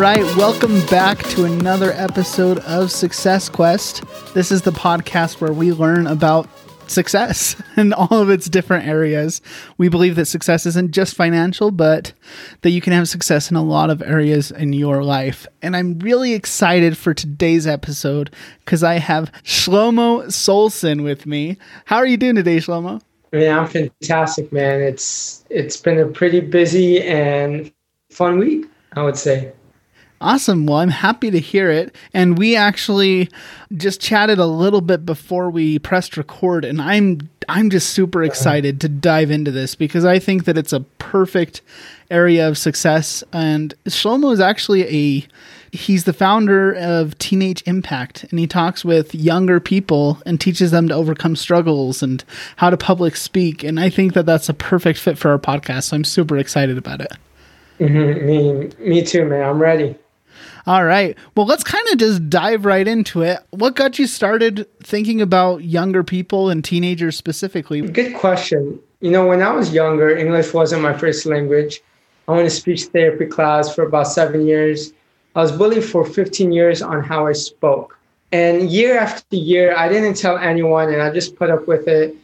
right, welcome back to another episode of Success Quest. This is the podcast where we learn about success in all of its different areas. We believe that success isn't just financial, but that you can have success in a lot of areas in your life. And I'm really excited for today's episode because I have Shlomo Solson with me. How are you doing today, Shlomo? I mean, I'm fantastic, man. It's it's been a pretty busy and fun week, I would say. Awesome. Well, I'm happy to hear it. And we actually just chatted a little bit before we pressed record, and I'm I'm just super excited to dive into this because I think that it's a perfect area of success. And Shlomo is actually a he's the founder of Teenage Impact, and he talks with younger people and teaches them to overcome struggles and how to public speak. And I think that that's a perfect fit for our podcast. So I'm super excited about it. Mm-hmm. Me, me too, man. I'm ready. All right. Well, let's kind of just dive right into it. What got you started thinking about younger people and teenagers specifically? Good question. You know, when I was younger, English wasn't my first language. I went to speech therapy class for about seven years. I was bullied for 15 years on how I spoke. And year after year, I didn't tell anyone and I just put up with it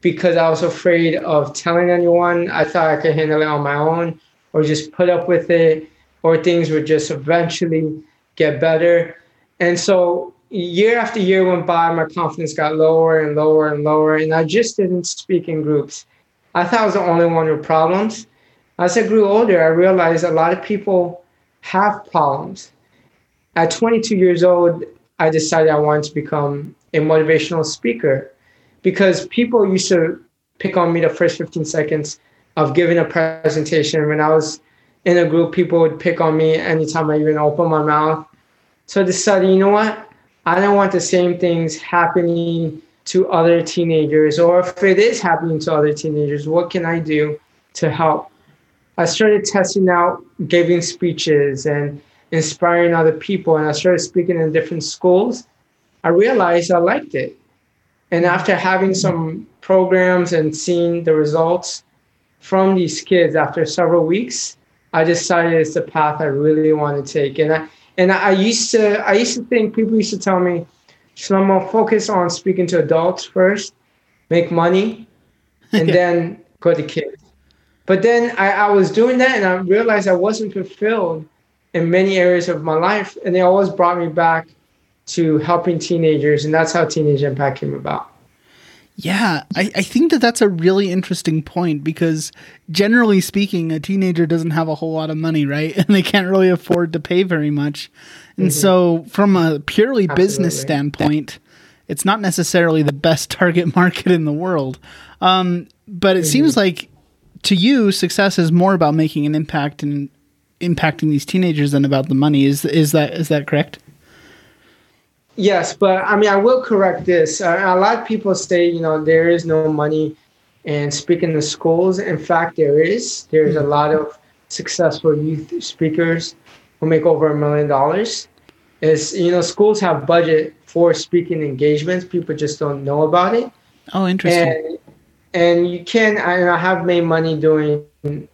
because I was afraid of telling anyone. I thought I could handle it on my own or just put up with it or things would just eventually get better. And so year after year went by, my confidence got lower and lower and lower, and I just didn't speak in groups. I thought I was the only one with problems. As I grew older, I realized a lot of people have problems. At 22 years old, I decided I wanted to become a motivational speaker because people used to pick on me the first 15 seconds of giving a presentation when I was in a group, people would pick on me anytime I even open my mouth. So I decided, you know what? I don't want the same things happening to other teenagers, or if it is happening to other teenagers, what can I do to help? I started testing out giving speeches and inspiring other people, and I started speaking in different schools. I realized I liked it. And after having some programs and seeing the results from these kids after several weeks, I decided it's the path I really want to take. And I and I used to I used to think people used to tell me, Shlomo, focus on speaking to adults first, make money, and then go to kids. But then I, I was doing that and I realized I wasn't fulfilled in many areas of my life. And it always brought me back to helping teenagers. And that's how Teenage Impact came about. Yeah, I, I think that that's a really interesting point because generally speaking, a teenager doesn't have a whole lot of money, right? And they can't really afford to pay very much. And mm-hmm. so, from a purely Absolutely. business standpoint, it's not necessarily the best target market in the world. Um, but it mm-hmm. seems like to you, success is more about making an impact and impacting these teenagers than about the money. Is is that is that correct? Yes, but I mean, I will correct this. Uh, a lot of people say, you know, there is no money in speaking to schools. In fact, there is. There's a lot of successful youth speakers who make over a million dollars. Is you know, schools have budget for speaking engagements. People just don't know about it. Oh, interesting. And, and you can. I, I have made money doing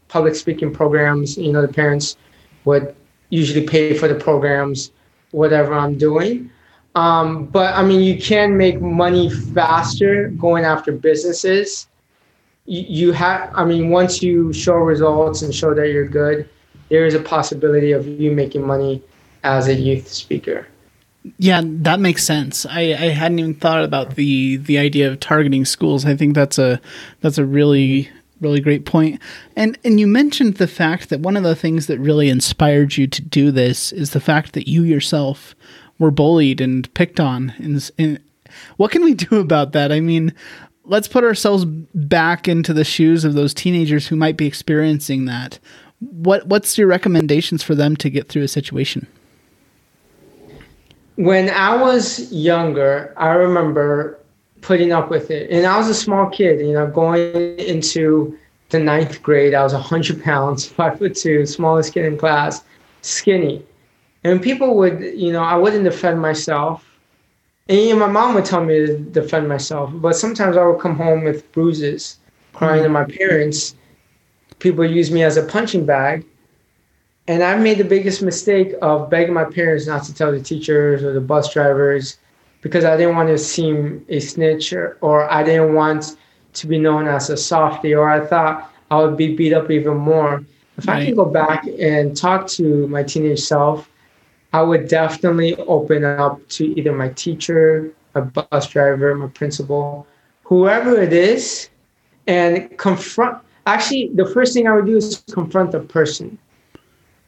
public speaking programs. You know, the parents would usually pay for the programs, whatever I'm doing. Um, but I mean, you can make money faster going after businesses. You, you have, I mean, once you show results and show that you're good, there is a possibility of you making money as a youth speaker. Yeah, that makes sense. I, I hadn't even thought about the the idea of targeting schools. I think that's a that's a really really great point. And and you mentioned the fact that one of the things that really inspired you to do this is the fact that you yourself were bullied and picked on. And, and what can we do about that? I mean, let's put ourselves back into the shoes of those teenagers who might be experiencing that. What what's your recommendations for them to get through a situation? When I was younger, I remember putting up with it. And I was a small kid, you know, going into the ninth grade. I was 100 pounds, five foot two, smallest kid in class, skinny. And people would, you know, I wouldn't defend myself. And you know, my mom would tell me to defend myself, but sometimes I would come home with bruises, crying to my parents. People use me as a punching bag. And I made the biggest mistake of begging my parents not to tell the teachers or the bus drivers because I didn't want to seem a snitch or, or I didn't want to be known as a softie or I thought I would be beat up even more. If right. I could go back and talk to my teenage self, I would definitely open up to either my teacher, my bus driver, my principal, whoever it is, and confront. Actually, the first thing I would do is confront the person.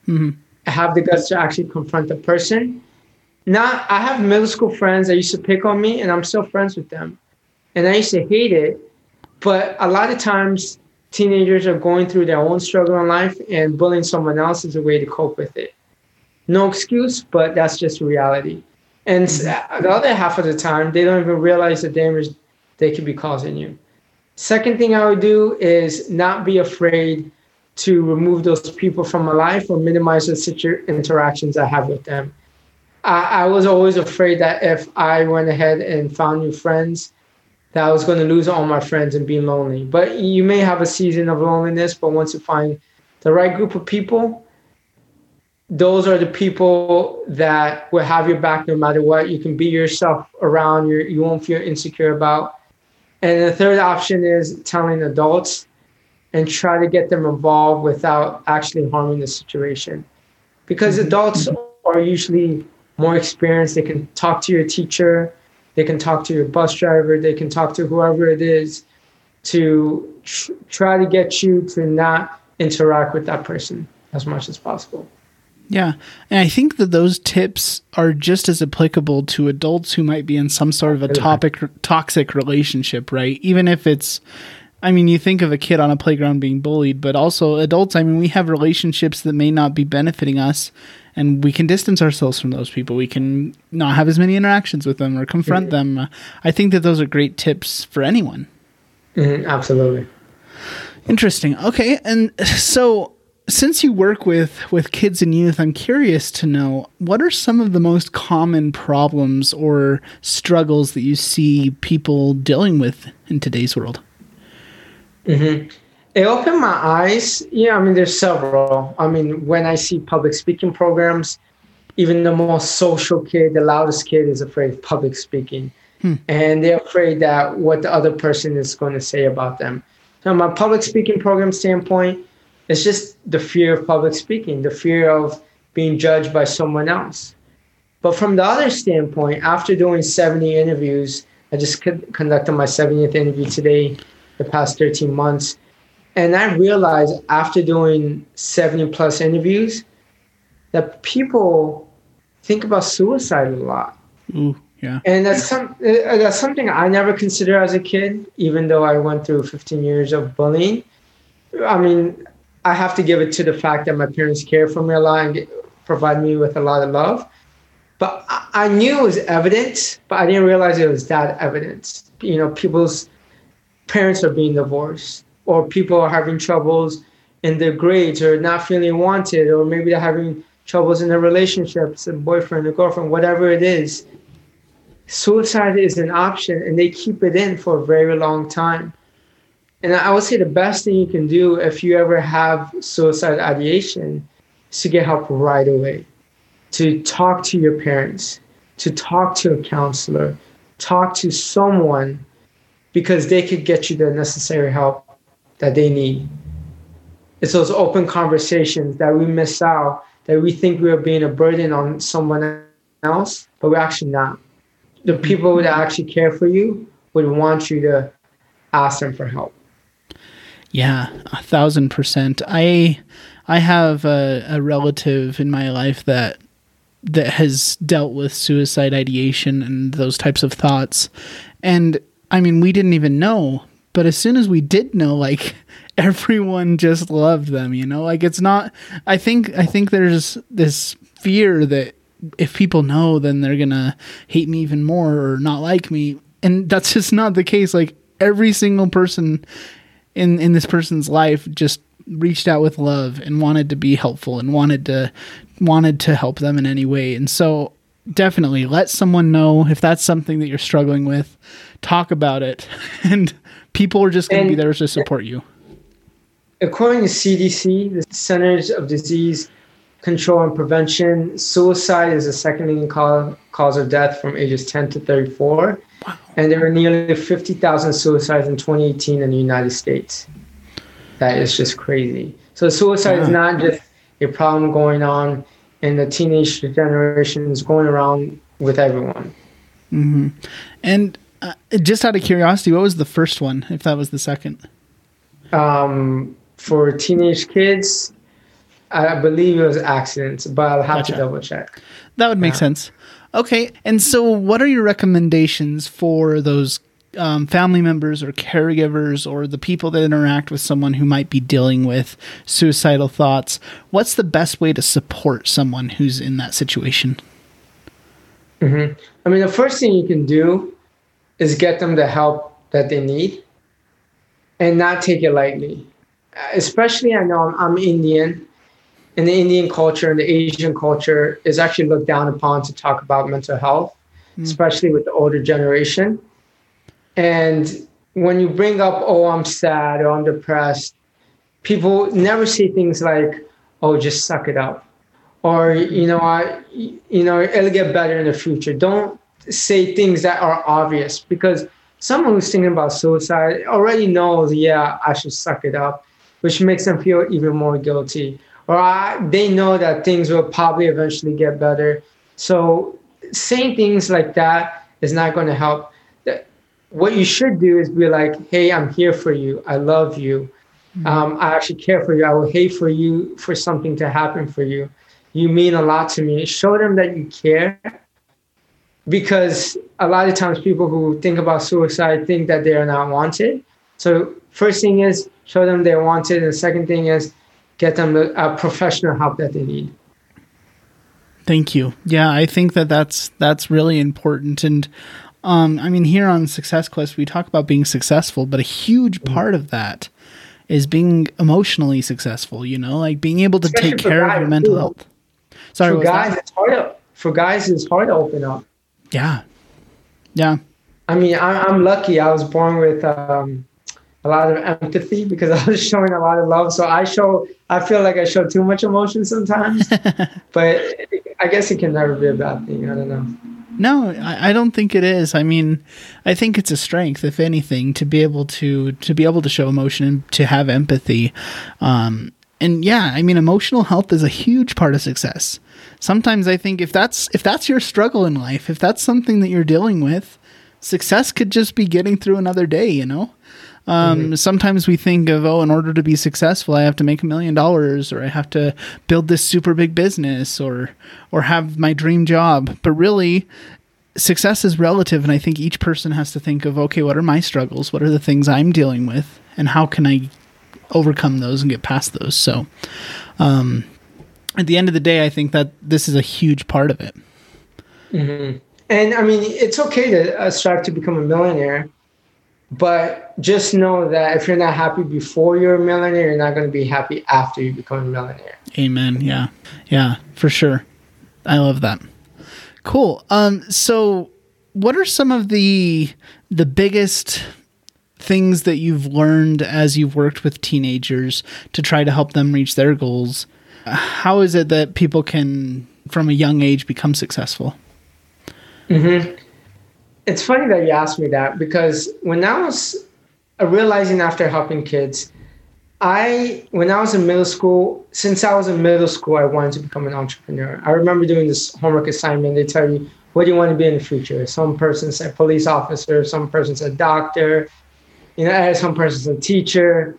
Mm-hmm. Have the guts to actually confront the person. Now, I have middle school friends that used to pick on me, and I'm still friends with them. And I used to hate it. But a lot of times, teenagers are going through their own struggle in life, and bullying someone else is a way to cope with it. No excuse, but that's just reality. And mm-hmm. the other half of the time, they don't even realize the damage they could be causing you. Second thing I would do is not be afraid to remove those people from my life or minimize the situ- interactions I have with them. I, I was always afraid that if I went ahead and found new friends, that I was going to lose all my friends and be lonely. But you may have a season of loneliness, but once you find the right group of people, those are the people that will have your back no matter what. You can be yourself around. you you won't feel insecure about. And the third option is telling adults and try to get them involved without actually harming the situation. Because mm-hmm. adults are usually more experienced. They can talk to your teacher, they can talk to your bus driver, they can talk to whoever it is to tr- try to get you to not interact with that person as much as possible. Yeah. And I think that those tips are just as applicable to adults who might be in some sort of a topic toxic relationship, right? Even if it's I mean, you think of a kid on a playground being bullied, but also adults, I mean, we have relationships that may not be benefiting us and we can distance ourselves from those people. We can not have as many interactions with them or confront mm-hmm. them. I think that those are great tips for anyone. Mm-hmm, absolutely. Interesting. Okay. And so since you work with with kids and youth i'm curious to know what are some of the most common problems or struggles that you see people dealing with in today's world? Mm-hmm. it opened my eyes. Yeah i mean there's several. I mean when i see public speaking programs even the most social kid the loudest kid is afraid of public speaking. Hmm. and they're afraid that what the other person is going to say about them. From a public speaking program standpoint it's just the fear of public speaking, the fear of being judged by someone else. But from the other standpoint, after doing 70 interviews, I just conducted my 70th interview today, the past 13 months. And I realized after doing 70 plus interviews that people think about suicide a lot. Ooh, yeah. And that's some uh, that's something I never considered as a kid, even though I went through 15 years of bullying. I mean, I have to give it to the fact that my parents care for me a lot and provide me with a lot of love. But I knew it was evident, but I didn't realize it was that evident. You know, people's parents are being divorced, or people are having troubles in their grades, or not feeling wanted, or maybe they're having troubles in their relationships, a boyfriend, a girlfriend, whatever it is. Suicide is an option, and they keep it in for a very long time. And I would say the best thing you can do if you ever have suicide ideation is to get help right away, to talk to your parents, to talk to a counselor, talk to someone because they could get you the necessary help that they need. It's those open conversations that we miss out, that we think we are being a burden on someone else, but we're actually not. The people that actually care for you would want you to ask them for help. Yeah, a thousand percent. I I have a, a relative in my life that that has dealt with suicide ideation and those types of thoughts. And I mean, we didn't even know, but as soon as we did know, like everyone just loved them, you know? Like it's not I think I think there's this fear that if people know then they're going to hate me even more or not like me. And that's just not the case. Like every single person in in this person's life just reached out with love and wanted to be helpful and wanted to wanted to help them in any way. And so definitely let someone know if that's something that you're struggling with. Talk about it, and people are just going to be there to support you. According to CDC, the Centers of Disease control and prevention, suicide is the second leading cause, cause of death from ages 10 to 34. Wow. And there were nearly 50,000 suicides in 2018 in the United States. That is just crazy. So suicide yeah. is not just a problem going on in the teenage generation, it's going around with everyone. Mm-hmm. And uh, just out of curiosity, what was the first one, if that was the second? Um, for teenage kids, I believe it was accidents, but I'll have gotcha. to double check. That would make yeah. sense. Okay. And so, what are your recommendations for those um, family members or caregivers or the people that interact with someone who might be dealing with suicidal thoughts? What's the best way to support someone who's in that situation? Mm-hmm. I mean, the first thing you can do is get them the help that they need and not take it lightly. Especially, I know I'm, I'm Indian in the Indian culture and the Asian culture is actually looked down upon to talk about mental health, mm. especially with the older generation. And when you bring up, oh, I'm sad or I'm depressed, people never say things like, oh, just suck it up. Or, you know, I, you know, it'll get better in the future. Don't say things that are obvious because someone who's thinking about suicide already knows, yeah, I should suck it up, which makes them feel even more guilty or I, they know that things will probably eventually get better. So saying things like that is not going to help. What you should do is be like, "Hey, I'm here for you. I love you. Mm-hmm. Um, I actually care for you. I will hate for you for something to happen for you. You mean a lot to me." Show them that you care, because a lot of times people who think about suicide think that they are not wanted. So first thing is show them they're wanted, and the second thing is get them the uh, professional help that they need. Thank you. Yeah, I think that that's that's really important. And um, I mean, here on Success Quest, we talk about being successful, but a huge mm-hmm. part of that is being emotionally successful. You know, like being able to Especially take care of your mental too. health. Sorry, for guys, it's hard. To, for guys, it's hard to open up. Yeah, yeah. I mean, I, I'm lucky. I was born with um, a lot of empathy because I was showing a lot of love. So I show, I feel like I show too much emotion sometimes, but I guess it can never be a bad thing. I don't know. No, I, I don't think it is. I mean, I think it's a strength, if anything, to be able to to be able to show emotion and to have empathy. Um, and yeah, I mean, emotional health is a huge part of success. Sometimes I think if that's if that's your struggle in life, if that's something that you're dealing with, success could just be getting through another day. You know. Um, mm-hmm. Sometimes we think of, oh, in order to be successful, I have to make a million dollars, or I have to build this super big business, or or have my dream job. But really, success is relative, and I think each person has to think of, okay, what are my struggles? What are the things I'm dealing with, and how can I overcome those and get past those? So, um, at the end of the day, I think that this is a huge part of it. Mm-hmm. And I mean, it's okay to uh, strive to become a millionaire but just know that if you're not happy before you're a millionaire, you're not going to be happy after you become a millionaire. Amen. Yeah. Yeah, for sure. I love that. Cool. Um, so what are some of the the biggest things that you've learned as you've worked with teenagers to try to help them reach their goals? How is it that people can from a young age become successful? Mm-hmm it's funny that you asked me that because when I was realizing after helping kids, I when I was in middle school, since I was in middle school, I wanted to become an entrepreneur. I remember doing this homework assignment. They tell you what do you want to be in the future. Some person said police officer, some person said doctor, you know, some person said teacher,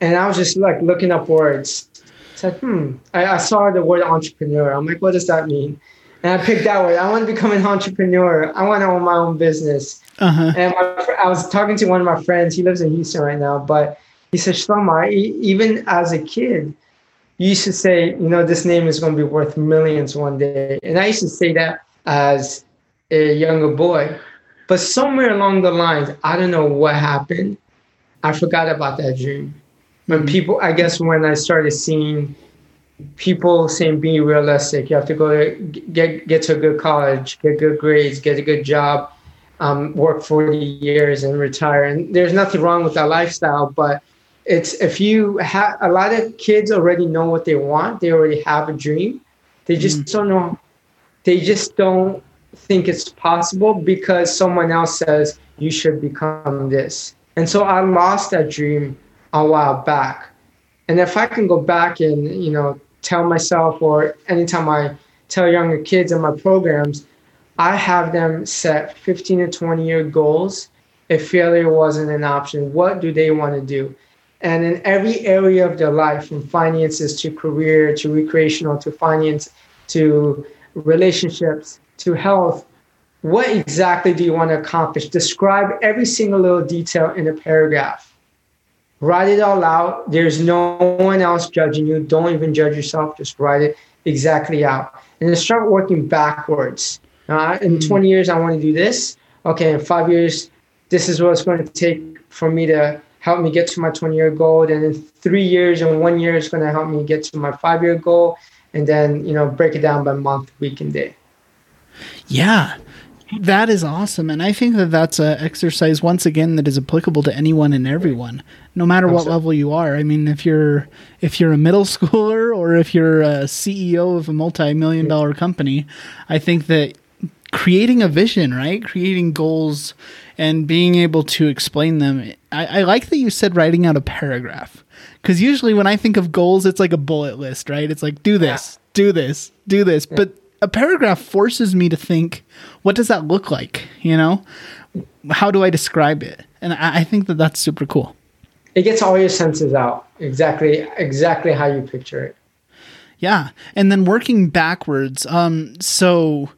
and I was just like looking up words. Said, hmm. I, I saw the word entrepreneur. I'm like, what does that mean? And I picked that word. I want to become an entrepreneur. I want to own my own business. Uh-huh. And my, I was talking to one of my friends. He lives in Houston right now, but he said, Shlomo, even as a kid, you used to say, you know, this name is going to be worth millions one day. And I used to say that as a younger boy. But somewhere along the lines, I don't know what happened. I forgot about that dream. When mm-hmm. people, I guess, when I started seeing people saying be realistic. You have to go to get get to a good college, get good grades, get a good job, um, work 40 years and retire. And there's nothing wrong with that lifestyle, but it's if you have a lot of kids already know what they want, they already have a dream. They just mm. don't know. They just don't think it's possible because someone else says you should become this. And so I lost that dream a while back. And if I can go back and, you know, tell myself or anytime I tell younger kids in my programs, I have them set 15 to 20 year goals. If failure wasn't an option, what do they want to do? And in every area of their life, from finances to career to recreational to finance to relationships to health, what exactly do you want to accomplish? Describe every single little detail in a paragraph. Write it all out. There's no one else judging you. Don't even judge yourself. Just write it exactly out. And then start working backwards. Uh, in mm. 20 years, I want to do this. Okay, in five years, this is what it's going to take for me to help me get to my 20 year goal. And in three years and one year, it's going to help me get to my five year goal. And then, you know, break it down by month, week, and day. Yeah. That is awesome. And I think that that's an exercise, once again, that is applicable to anyone and everyone, no matter what level you are. I mean, if you're, if you're a middle schooler or if you're a CEO of a multi-million dollar company, I think that creating a vision, right? Creating goals and being able to explain them. I, I like that you said writing out a paragraph. Because usually when I think of goals, it's like a bullet list, right? It's like, do this, do this, do this. But a paragraph forces me to think, what does that look like? You know, how do I describe it? And I, I think that that's super cool. It gets all your senses out exactly, exactly how you picture it. Yeah, and then working backwards. Um, so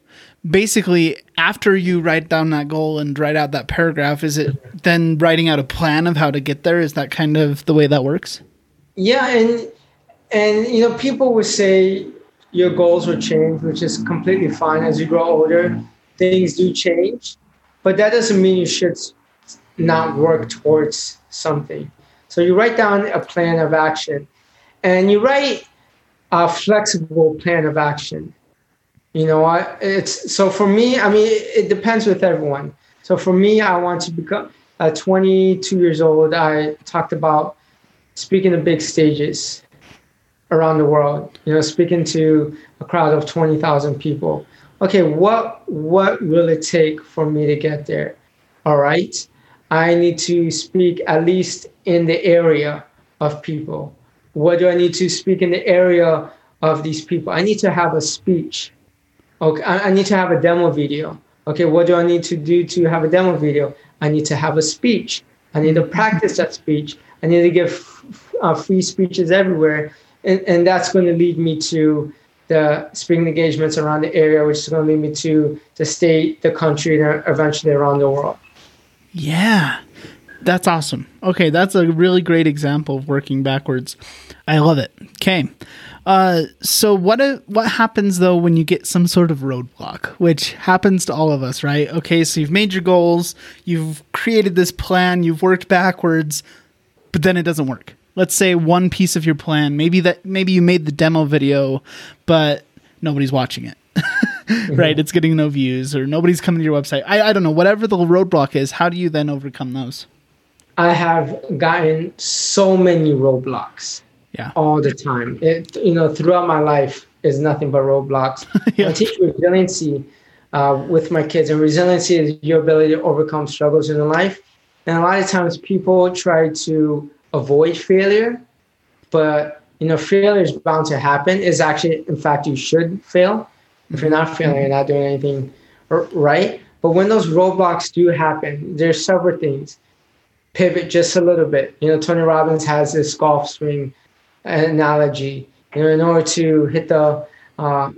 basically, after you write down that goal and write out that paragraph, is it then writing out a plan of how to get there? Is that kind of the way that works? Yeah, and and you know, people would say your goals will change, which is completely fine. As you grow older, things do change, but that doesn't mean you should not work towards something. So you write down a plan of action, and you write a flexible plan of action. You know, it's so for me. I mean, it depends with everyone. So for me, I want to become. At 22 years old, I talked about speaking to big stages around the world, you know, speaking to a crowd of 20,000 people. Okay, what what will it take for me to get there? All right. I need to speak at least in the area of people. What do I need to speak in the area of these people? I need to have a speech. Okay, I, I need to have a demo video. Okay, what do I need to do to have a demo video? I need to have a speech. I need to practice that speech. I need to give uh, free speeches everywhere and, and that's going to lead me to the speaking engagements around the area, which is going to lead me to the state, the country, and eventually around the world. Yeah, that's awesome. Okay, that's a really great example of working backwards. I love it. Okay. Uh, so what what happens though when you get some sort of roadblock, which happens to all of us, right? Okay, so you've made your goals, you've created this plan, you've worked backwards, but then it doesn't work let's say one piece of your plan. Maybe that maybe you made the demo video but nobody's watching it. Right? It's getting no views or nobody's coming to your website. I, I don't know. Whatever the roadblock is how do you then overcome those? I have gotten so many roadblocks yeah. all the time. It you know throughout my life is nothing but roadblocks. Yeah. i teach resiliency uh, with my kids and resiliency is your ability to overcome struggles in life. And a lot of times people try to avoid failure, but you know, failure is bound to happen. Is actually, in fact, you should fail. If you're not failing, you're not doing anything right. But when those roadblocks do happen, there's several things. Pivot just a little bit. You know, Tony Robbins has this golf swing analogy. You know, in order to hit the uh,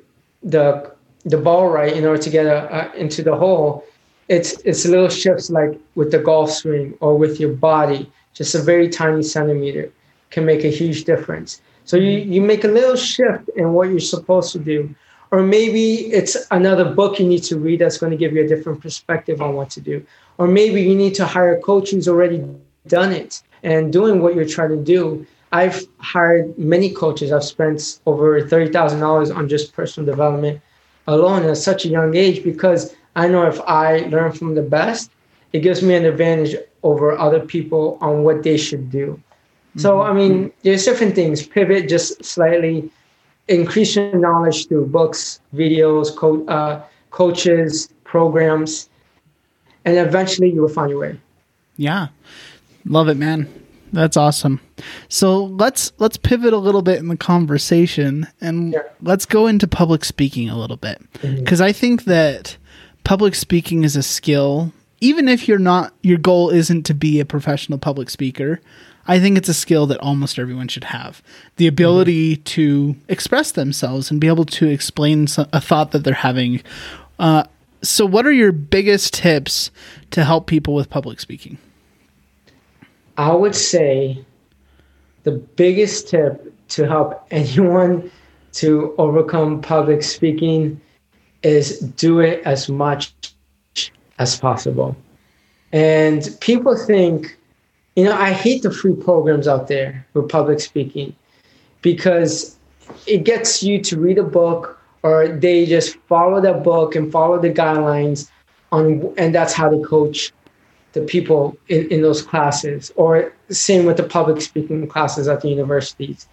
the the ball right, in order to get a, a, into the hole, it's it's little shifts like with the golf swing or with your body just a very tiny centimeter can make a huge difference. So you, mm-hmm. you make a little shift in what you're supposed to do. Or maybe it's another book you need to read that's going to give you a different perspective on what to do. Or maybe you need to hire a coach who's already done it and doing what you're trying to do. I've hired many coaches. I've spent over $30,000 on just personal development alone at such a young age because I know if I learn from the best, it gives me an advantage over other people on what they should do. So mm-hmm. I mean, there's different things. Pivot just slightly, increase your knowledge through books, videos, co- uh, coaches, programs, and eventually you will find your way. Yeah, love it, man. That's awesome. So let's let's pivot a little bit in the conversation and yeah. let's go into public speaking a little bit because mm-hmm. I think that public speaking is a skill. Even if you're not, your goal isn't to be a professional public speaker. I think it's a skill that almost everyone should have the ability mm-hmm. to express themselves and be able to explain a thought that they're having. Uh, so, what are your biggest tips to help people with public speaking? I would say the biggest tip to help anyone to overcome public speaking is do it as much as possible. And people think, you know, I hate the free programs out there for public speaking because it gets you to read a book or they just follow that book and follow the guidelines on and that's how they coach the people in, in those classes. Or same with the public speaking classes at the universities.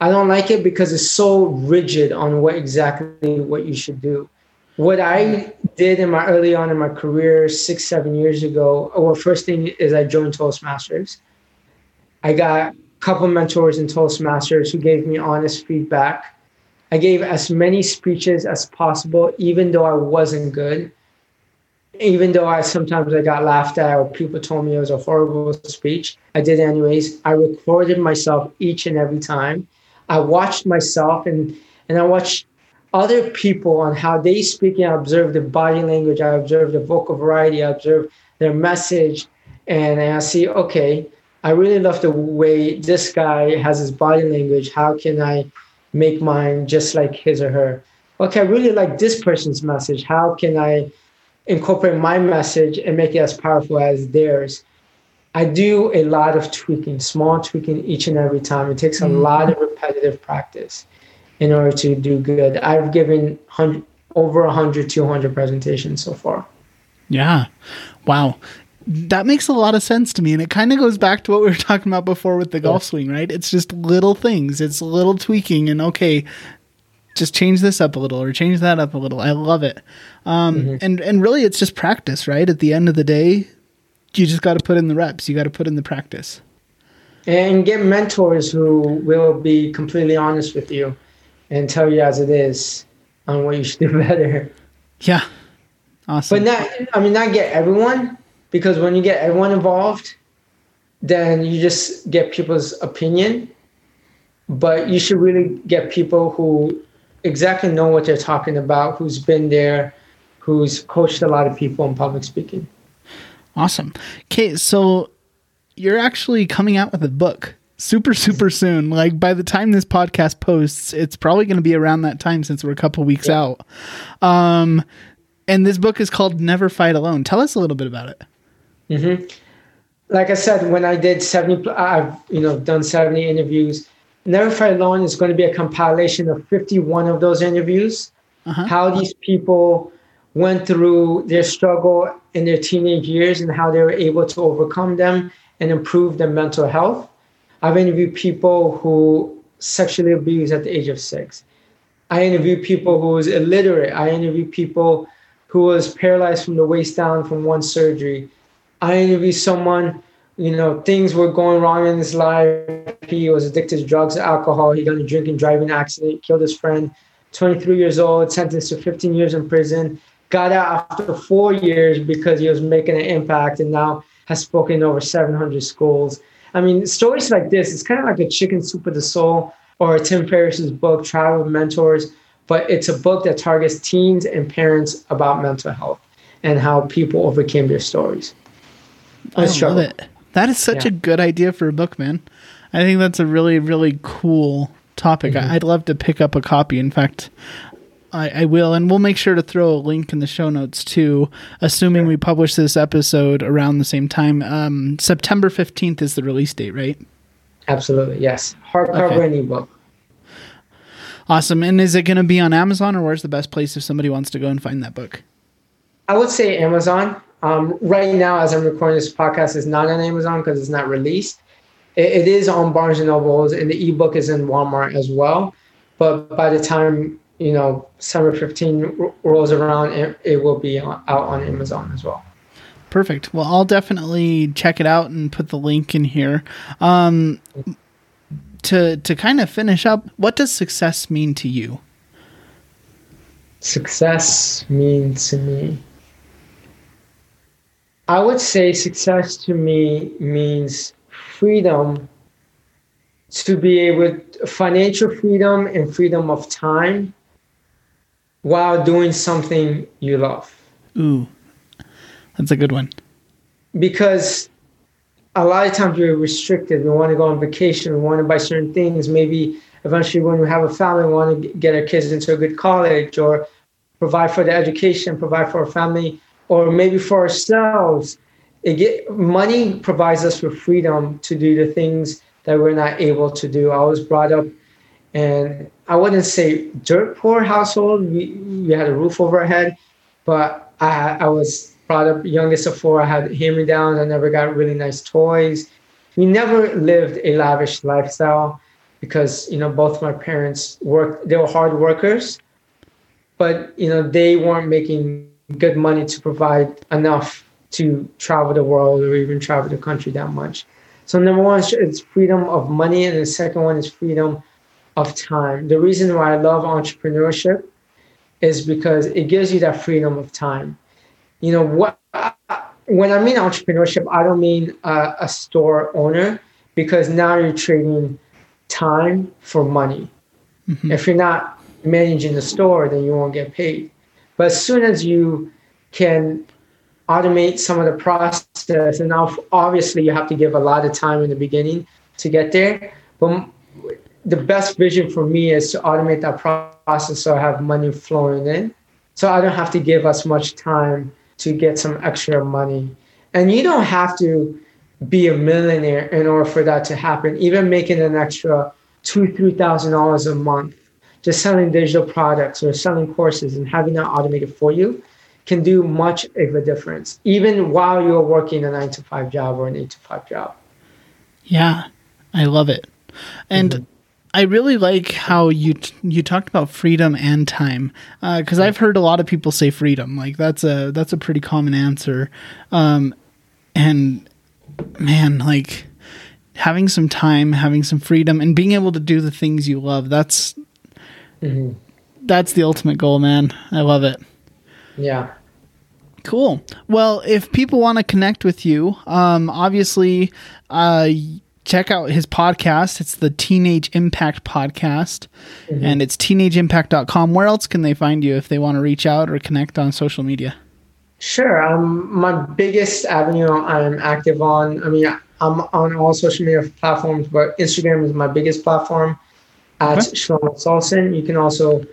I don't like it because it's so rigid on what exactly what you should do what i did in my early on in my career six seven years ago well first thing is i joined toastmasters i got a couple mentors in toastmasters who gave me honest feedback i gave as many speeches as possible even though i wasn't good even though I sometimes I got laughed at or people told me it was a horrible speech, I did anyways. I recorded myself each and every time. I watched myself and and I watched other people on how they speak and I observed the body language, I observe the vocal variety, I observe their message, and I see, okay, I really love the way this guy has his body language. How can I make mine just like his or her? Okay, I really like this person's message. How can I incorporate my message and make it as powerful as theirs. I do a lot of tweaking, small tweaking each and every time. It takes a mm-hmm. lot of repetitive practice in order to do good. I've given 100, over 100, 200 presentations so far. Yeah. Wow. That makes a lot of sense to me. And it kind of goes back to what we were talking about before with the golf swing, right? It's just little things, it's little tweaking. And okay, just change this up a little or change that up a little. I love it. Um, mm-hmm. And and really, it's just practice, right? At the end of the day, you just got to put in the reps. You got to put in the practice. And get mentors who will be completely honest with you and tell you as it is on what you should do better. Yeah, awesome. But not, I mean, not get everyone because when you get everyone involved, then you just get people's opinion. But you should really get people who exactly know what they're talking about, who's been there, who's coached a lot of people in public speaking. Awesome. Okay, so you're actually coming out with a book super super soon like by the time this podcast posts it's probably going to be around that time since we're a couple weeks yeah. out um and this book is called never fight alone tell us a little bit about it mm-hmm. like i said when i did 70 i've you know done 70 interviews Never Fight Alone is going to be a compilation of 51 of those interviews, uh-huh. how these people went through their struggle in their teenage years and how they were able to overcome them and improve their mental health. I've interviewed people who sexually abused at the age of six. I interviewed people who was illiterate. I interviewed people who was paralyzed from the waist down from one surgery. I interviewed someone you know, things were going wrong in his life. He was addicted to drugs, alcohol. He got in a drinking driving accident, killed his friend. 23 years old, sentenced to 15 years in prison. Got out after four years because he was making an impact, and now has spoken over 700 schools. I mean, stories like this, it's kind of like a chicken soup of the soul or Tim Ferriss's book, Tribe of Mentors, but it's a book that targets teens and parents about mental health and how people overcame their stories. I, I love it. That is such yeah. a good idea for a book, man. I think that's a really, really cool topic. Mm-hmm. I'd love to pick up a copy. In fact, I, I, will, and we'll make sure to throw a link in the show notes too, assuming sure. we publish this episode around the same time. Um, September 15th is the release date, right? Absolutely, yes. Hardcover okay. and ebook. Awesome. And is it going to be on Amazon, or where's the best place if somebody wants to go and find that book? I would say Amazon. Um, right now, as I'm recording this podcast, is not on Amazon because it's not released. it, it is on Barnes and Nobles, and the ebook is in Walmart as well. But by the time you know summer 15 rolls around, it, it will be out on Amazon as well. Perfect. Well, I'll definitely check it out and put the link in here. Um, to to kind of finish up, what does success mean to you? Success means to me. I would say success to me means freedom to be able financial freedom and freedom of time while doing something you love. Ooh. That's a good one. Because a lot of times we're restricted. We want to go on vacation. We want to buy certain things. Maybe eventually, when we have a family, we want to get our kids into a good college or provide for the education, provide for our family, or maybe for ourselves. It get, money provides us with freedom to do the things that we're not able to do. I was brought up and I wouldn't say dirt poor household. We, we had a roof over our head, but I, I was brought up youngest of four. I had hand me down. I never got really nice toys. We never lived a lavish lifestyle because you know both my parents worked. They were hard workers, but you know they weren't making good money to provide enough to travel the world or even travel the country that much. So number one is freedom of money, and the second one is freedom of time. The reason why I love entrepreneurship is because it gives you that freedom of time you know what when i mean entrepreneurship i don't mean uh, a store owner because now you're trading time for money mm-hmm. if you're not managing the store then you won't get paid but as soon as you can automate some of the process and now obviously you have to give a lot of time in the beginning to get there but the best vision for me is to automate that process so i have money flowing in so i don't have to give as much time to get some extra money. And you don't have to be a millionaire in order for that to happen. Even making an extra two, three thousand dollars a month, just selling digital products or selling courses and having that automated for you can do much of a difference, even while you're working a nine to five job or an eight to five job. Yeah, I love it. And mm-hmm. I really like how you you talked about freedom and time because uh, I've heard a lot of people say freedom. Like that's a that's a pretty common answer, um, and man, like having some time, having some freedom, and being able to do the things you love. That's mm-hmm. that's the ultimate goal, man. I love it. Yeah. Cool. Well, if people want to connect with you, um, obviously, uh, check out his podcast. It's the Teenage Impact Podcast, mm-hmm. and it's teenageimpact.com. Where else can they find you if they want to reach out or connect on social media? Sure. Um, my biggest avenue I'm active on, I mean, I'm on all social media platforms, but Instagram is my biggest platform at okay. Shlomo Solson. You can also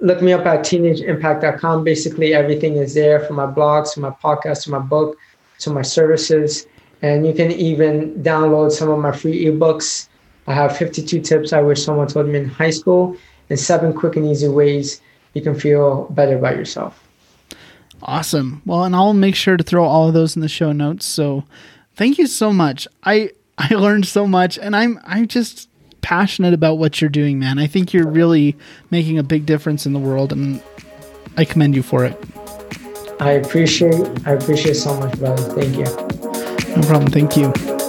look me up at teenageimpact.com. Basically, everything is there from my blogs to my podcast to my book to my services. And you can even download some of my free ebooks. I have 52 tips I wish someone told me in high school and seven quick and easy ways you can feel better about yourself. Awesome. Well, and I'll make sure to throw all of those in the show notes. So thank you so much. I I learned so much and I'm I'm just passionate about what you're doing, man. I think you're really making a big difference in the world and I commend you for it. I appreciate I appreciate so much, brother. Thank you. No problem. Thank you.